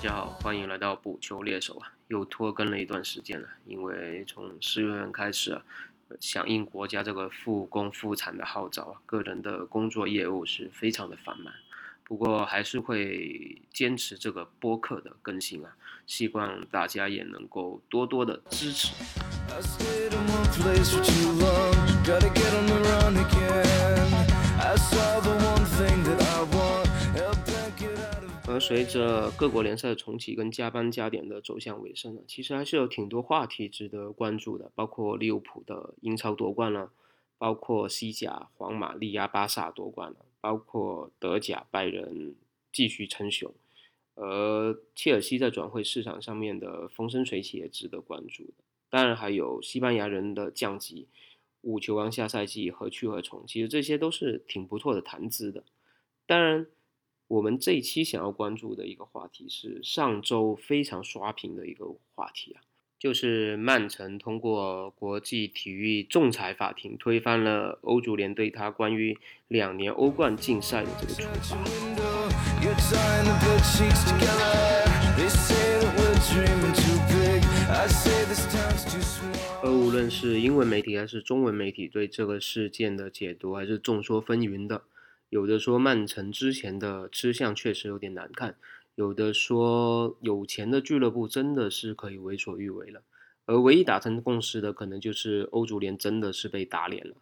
大家好，欢迎来到补球猎手啊！又拖更了一段时间了，因为从四月份开始啊，响应国家这个复工复产的号召啊，个人的工作业务是非常的繁忙。不过还是会坚持这个播客的更新啊，希望大家也能够多多的支持。随着各国联赛的重启跟加班加点的走向尾声呢，其实还是有挺多话题值得关注的，包括利物浦的英超夺冠了，包括西甲皇马力压巴萨夺冠了，包括德甲拜仁继续称雄，而切尔西在转会市场上面的风生水起也值得关注的。当然还有西班牙人的降级，五球王下赛季何去何从，其实这些都是挺不错的谈资的。当然。我们这一期想要关注的一个话题是上周非常刷屏的一个话题啊，就是曼城通过国际体育仲裁法庭推翻了欧足联对他关于两年欧冠禁赛的这个处罚。而无论是英文媒体还是中文媒体对这个事件的解读，还是众说纷纭的。有的说曼城之前的吃相确实有点难看，有的说有钱的俱乐部真的是可以为所欲为了，而唯一达成共识的可能就是欧足联真的是被打脸了。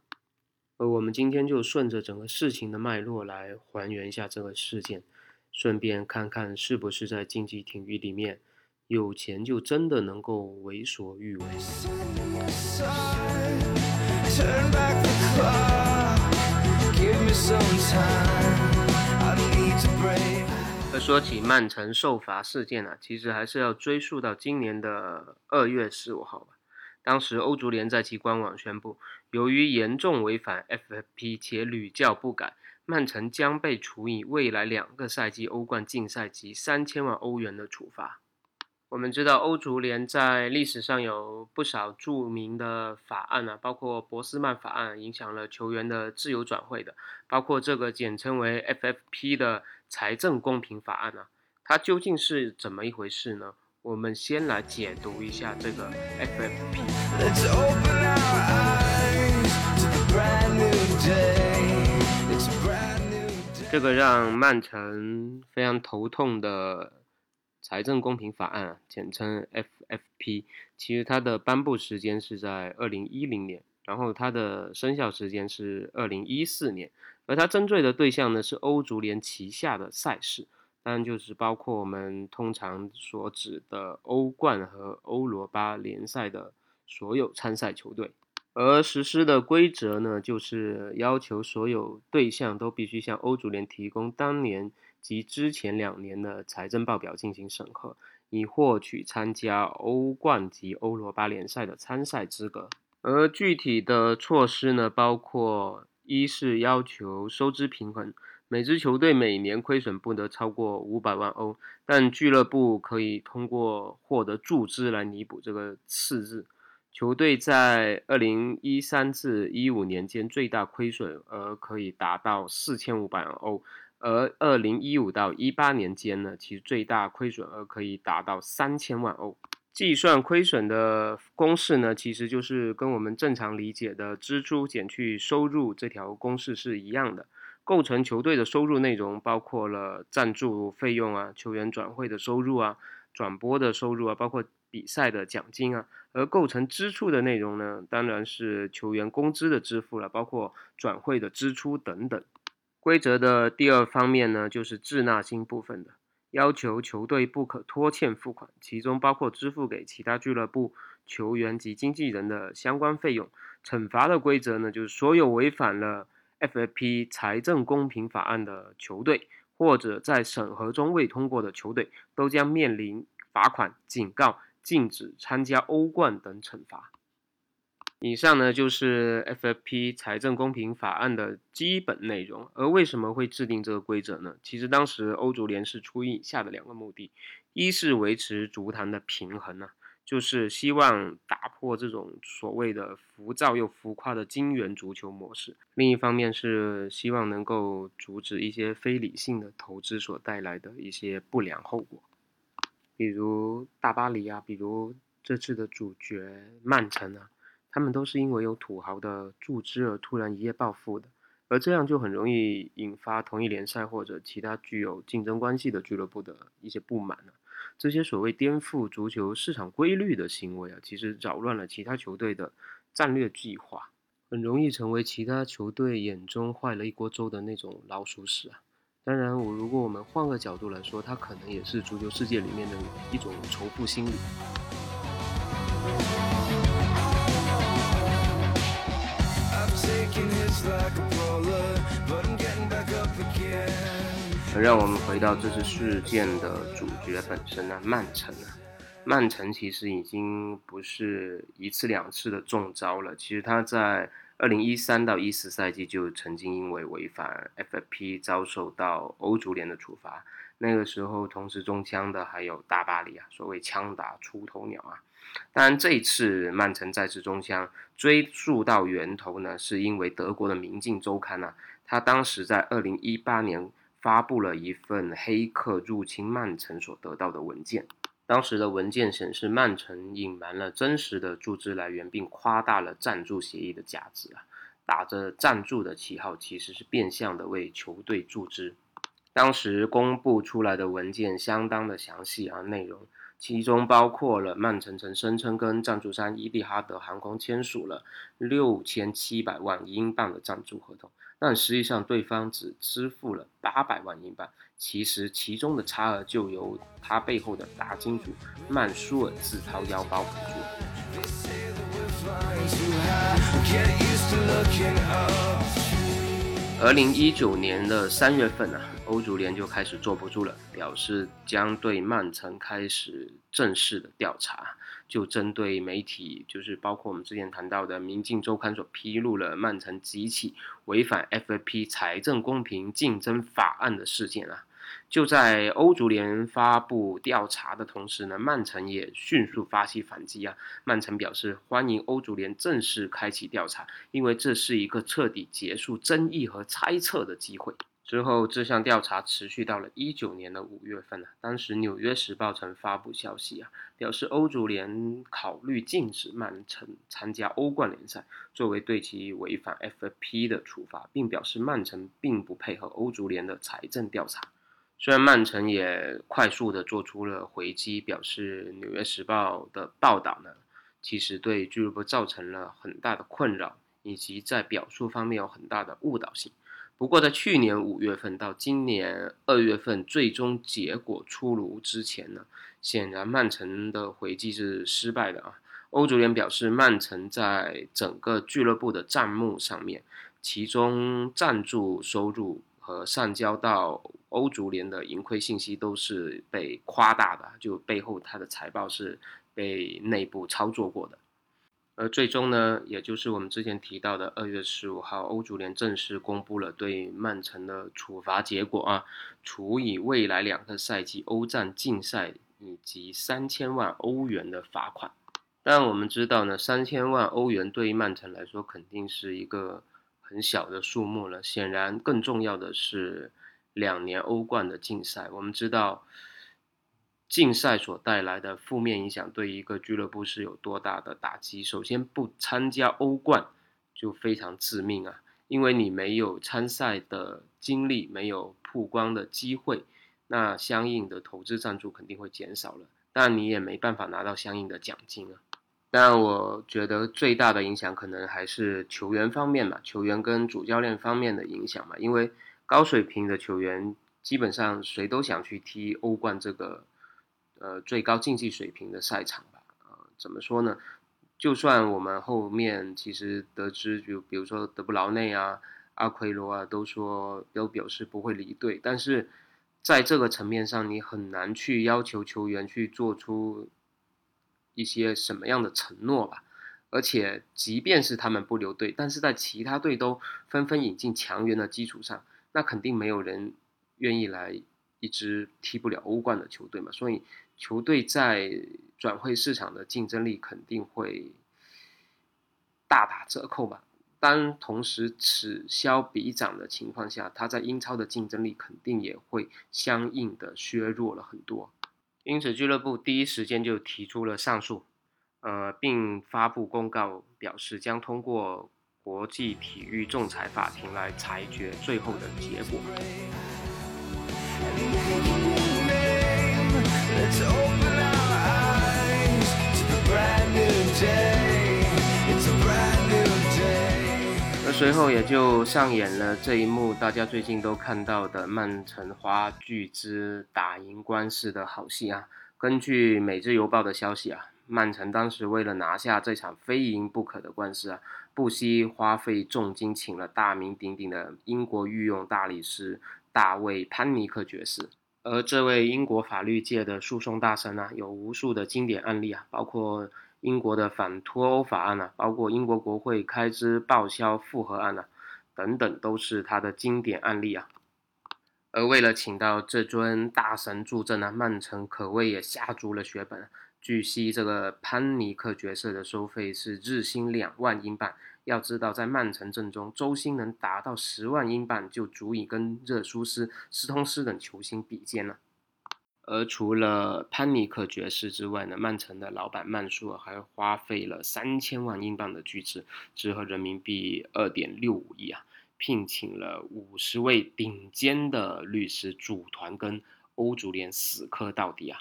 而我们今天就顺着整个事情的脉络来还原一下这个事件，顺便看看是不是在竞技体育里面，有钱就真的能够为所欲为。而说起曼城受罚事件呢，其实还是要追溯到今年的二月十五号吧。当时欧足联在其官网宣布，由于严重违反 FFP 且屡教不改，曼城将被处以未来两个赛季欧冠禁赛及三千万欧元的处罚。我们知道欧足联在历史上有不少著名的法案啊，包括博斯曼法案，影响了球员的自由转会的，包括这个简称为 FFP 的财政公平法案啊，它究竟是怎么一回事呢？我们先来解读一下这个 FFP。这个让曼城非常头痛的。财政公平法案，简称 FFP，其实它的颁布时间是在二零一零年，然后它的生效时间是二零一四年，而它针对的对象呢是欧足联旗下的赛事，当然就是包括我们通常所指的欧冠和欧罗巴联赛的所有参赛球队，而实施的规则呢，就是要求所有对象都必须向欧足联提供当年。及之前两年的财政报表进行审核，以获取参加欧冠及欧罗巴联赛的参赛资格。而具体的措施呢，包括一是要求收支平衡，每支球队每年亏损不得超过五百万欧，但俱乐部可以通过获得注资来弥补这个赤字。球队在二零一三至一五年间最大亏损额可以达到四千五百万欧。而二零一五到一八年间呢，其实最大亏损额可以达到三千万欧。计算亏损的公式呢，其实就是跟我们正常理解的支出减去收入这条公式是一样的。构成球队的收入内容包括了赞助费用啊、球员转会的收入啊、转播的收入啊，包括比赛的奖金啊。而构成支出的内容呢，当然是球员工资的支付了，包括转会的支出等等。规则的第二方面呢，就是滞纳金部分的要求，球队不可拖欠付款，其中包括支付给其他俱乐部、球员及经纪人的相关费用。惩罚的规则呢，就是所有违反了 FFP 财政公平法案的球队，或者在审核中未通过的球队，都将面临罚款、警告、禁止参加欧冠等惩罚。以上呢就是 FFP 财政公平法案的基本内容。而为什么会制定这个规则呢？其实当时欧足联是出于以下的两个目的：一是维持足坛的平衡呢，就是希望打破这种所谓的浮躁又浮夸的金元足球模式；另一方面是希望能够阻止一些非理性的投资所带来的一些不良后果。比如大巴黎啊，比如这次的主角曼城啊，他们都是因为有土豪的注资而突然一夜暴富的，而这样就很容易引发同一联赛或者其他具有竞争关系的俱乐部的一些不满了。这些所谓颠覆足球市场规律的行为啊，其实扰乱了其他球队的战略计划，很容易成为其他球队眼中坏了一锅粥的那种老鼠屎啊。当然，我如果我们换个角度来说，它可能也是足球世界里面的一种仇富心理。让我们回到这次事件的主角本身呢，曼城啊，曼城其实已经不是一次两次的中招了。其实他在二零一三到一四赛季就曾经因为违反 FFP 遭受到欧足联的处罚。那个时候同时中枪的还有大巴黎啊，所谓枪打出头鸟啊。当然这一次曼城再次中枪，追溯到源头呢，是因为德国的《明镜周刊》呢，他当时在二零一八年。发布了一份黑客入侵曼城所得到的文件。当时的文件显示，曼城隐瞒了真实的注资来源，并夸大了赞助协议的价值啊，打着赞助的旗号，其实是变相的为球队注资。当时公布出来的文件相当的详细啊，内容其中包括了曼城曾声称跟赞助商伊蒂哈德航空签署了六千七百万英镑的赞助合同。但实际上，对方只支付了八百万英镑，其实其中的差额就由他背后的大金主曼舒尔自掏腰包补助。二零一九年的三月份啊，欧足联就开始坐不住了，表示将对曼城开始正式的调查。就针对媒体，就是包括我们之前谈到的《明镜周刊》所披露了曼城几起违反 FFP 财政公平竞争法案的事件啊，就在欧足联发布调查的同时呢，曼城也迅速发起反击啊。曼城表示欢迎欧足联正式开启调查，因为这是一个彻底结束争议和猜测的机会。之后，这项调查持续到了一九年的五月份啊。当时，《纽约时报》曾发布消息啊，表示欧足联考虑禁止曼城参加欧冠联赛，作为对其违反 FFP 的处罚，并表示曼城并不配合欧足联的财政调查。虽然曼城也快速的做出了回击，表示《纽约时报》的报道呢，其实对俱乐部造成了很大的困扰，以及在表述方面有很大的误导性。不过，在去年五月份到今年二月份最终结果出炉之前呢，显然曼城的回击是失败的啊。欧足联表示，曼城在整个俱乐部的账目上面，其中赞助收入和上交到欧足联的盈亏信息都是被夸大的，就背后它的财报是被内部操作过的。而最终呢，也就是我们之前提到的二月十五号，欧足联正式公布了对曼城的处罚结果啊，处以未来两个赛季欧战禁赛以及三千万欧元的罚款。但我们知道呢，三千万欧元对于曼城来说肯定是一个很小的数目了。显然，更重要的是两年欧冠的禁赛。我们知道。竞赛所带来的负面影响对一个俱乐部是有多大的打击？首先，不参加欧冠就非常致命啊，因为你没有参赛的经历，没有曝光的机会，那相应的投资赞助肯定会减少了，但你也没办法拿到相应的奖金啊。但我觉得最大的影响可能还是球员方面嘛，球员跟主教练方面的影响嘛，因为高水平的球员基本上谁都想去踢欧冠这个。呃，最高竞技水平的赛场吧，呃，怎么说呢？就算我们后面其实得知，就比如说德布劳内啊、阿奎罗啊，都说都表示不会离队，但是在这个层面上，你很难去要求球员去做出一些什么样的承诺吧。而且，即便是他们不留队，但是在其他队都纷纷引进强援的基础上，那肯定没有人愿意来一支踢不了欧冠的球队嘛，所以。球队在转会市场的竞争力肯定会大打折扣吧。当同时此消彼长的情况下，他在英超的竞争力肯定也会相应的削弱了很多。因此俱乐部第一时间就提出了上诉，呃，并发布公告表示将通过国际体育仲裁法庭来裁决最后的结果。那随后也就上演了这一幕，大家最近都看到的曼城花巨资打赢官司的好戏啊。根据《每日邮报》的消息啊，曼城当时为了拿下这场非赢不可的官司啊，不惜花费重金请了大名鼎鼎的英国御用大理石大卫潘尼克爵士。而这位英国法律界的诉讼大神啊，有无数的经典案例啊，包括。英国的反脱欧法案啊，包括英国国会开支报销复核案啊，等等，都是他的经典案例啊。而为了请到这尊大神助阵呢，曼城可谓也下足了血本。据悉，这个潘尼克爵士的收费是日薪两万英镑。要知道，在曼城阵中，周薪能达到十万英镑，就足以跟热苏斯、斯通斯等球星比肩了。而除了潘尼克爵士之外呢，曼城的老板曼苏尔还花费了三千万英镑的巨资，折合人民币二点六五亿啊，聘请了五十位顶尖的律师组团跟欧足联死磕到底啊。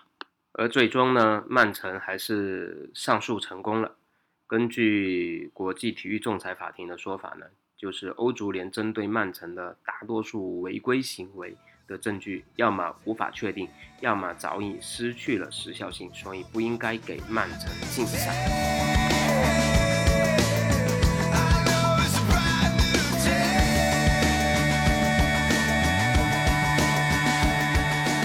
而最终呢，曼城还是上诉成功了。根据国际体育仲裁法庭的说法呢，就是欧足联针对曼城的大多数违规行为。的证据要么无法确定，要么早已失去了时效性，所以不应该给曼城禁赛。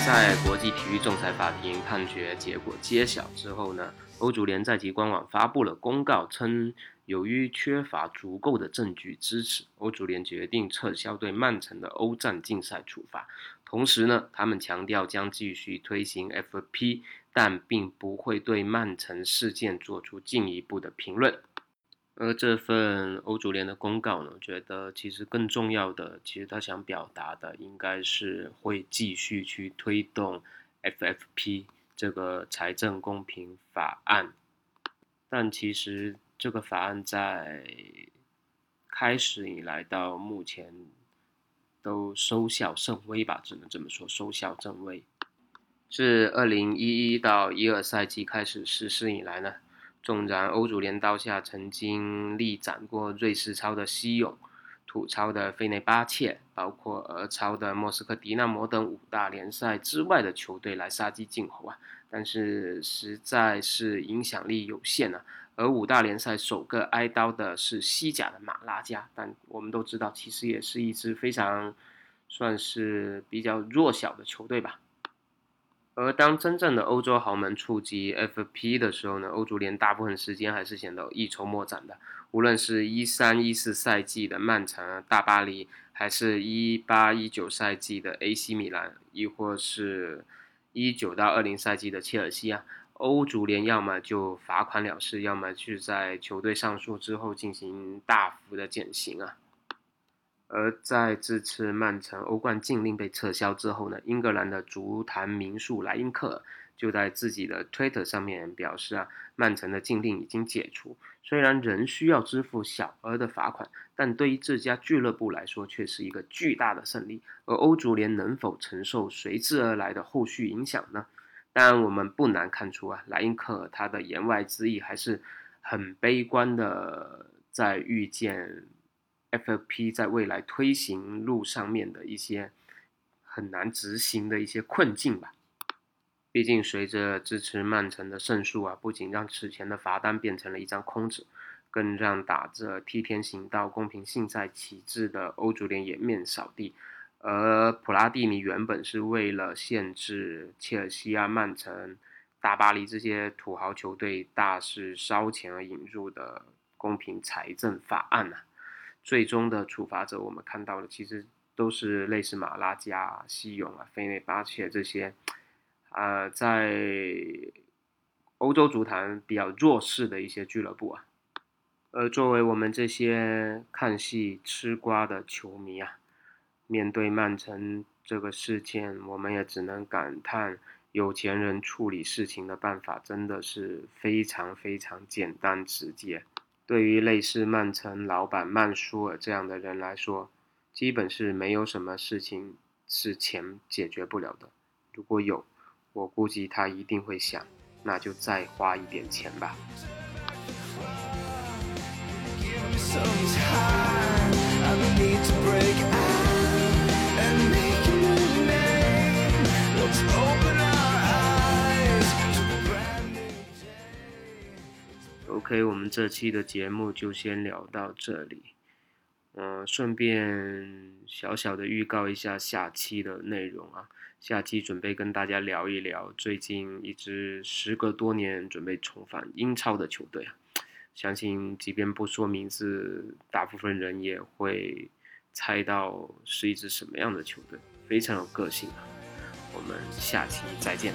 在国际体育仲裁法庭判决结果揭晓之后呢，欧足联在其官网发布了公告，称由于缺乏足够的证据支持，欧足联决定撤销对曼城的欧战禁赛处罚。同时呢，他们强调将继续推行 FP，但并不会对曼城事件做出进一步的评论。而这份欧足联的公告呢，我觉得其实更重要的，其实他想表达的应该是会继续去推动 FFP 这个财政公平法案。但其实这个法案在开始以来到目前都收效甚微吧，只能这么说，收效甚微。自二零一一到一二赛季开始实施以来呢。纵然欧足联刀下曾经力斩过瑞士超的西勇、土超的费内巴切，包括俄超的莫斯科迪纳摩等五大联赛之外的球队来杀鸡儆猴啊，但是实在是影响力有限啊。而五大联赛首个挨刀的是西甲的马拉加，但我们都知道，其实也是一支非常算是比较弱小的球队吧。而当真正的欧洲豪门触及 FP 的时候呢，欧足联大部分时间还是显得一筹莫展的。无论是一三一四赛季的曼城、大巴黎，还是一八一九赛季的 AC 米兰，亦或是一九到二零赛季的切尔西啊，欧足联要么就罚款了事，要么就在球队上诉之后进行大幅的减刑啊。而在这次曼城欧冠禁令被撤销之后呢，英格兰的足坛名宿莱因克就在自己的推特上面表示啊，曼城的禁令已经解除，虽然仍需要支付小额的罚款，但对于这家俱乐部来说却是一个巨大的胜利。而欧足联能否承受随之而来的后续影响呢？当然，我们不难看出啊，莱因克他的言外之意还是很悲观的，在预见。FFP 在未来推行路上面的一些很难执行的一些困境吧。毕竟，随着支持曼城的胜诉啊，不仅让此前的罚单变成了一张空纸，更让打着替天行道、公平竞赛旗帜的欧足联颜面扫地。而普拉蒂尼原本是为了限制切尔西啊、曼城、大巴黎这些土豪球队大肆烧钱而引入的公平财政法案啊。最终的处罚者，我们看到的其实都是类似马拉加、西勇啊、费内巴切这些，呃，在欧洲足坛比较弱势的一些俱乐部啊。而作为我们这些看戏吃瓜的球迷啊，面对曼城这个事件，我们也只能感叹有钱人处理事情的办法真的是非常非常简单直接。对于类似曼城老板曼舒尔这样的人来说，基本是没有什么事情是钱解决不了的。如果有，我估计他一定会想，那就再花一点钱吧。所以我们这期的节目就先聊到这里。嗯，顺便小小的预告一下下期的内容啊。下期准备跟大家聊一聊最近一支时隔多年准备重返英超的球队啊。相信即便不说名字，大部分人也会猜到是一支什么样的球队，非常有个性啊。我们下期再见。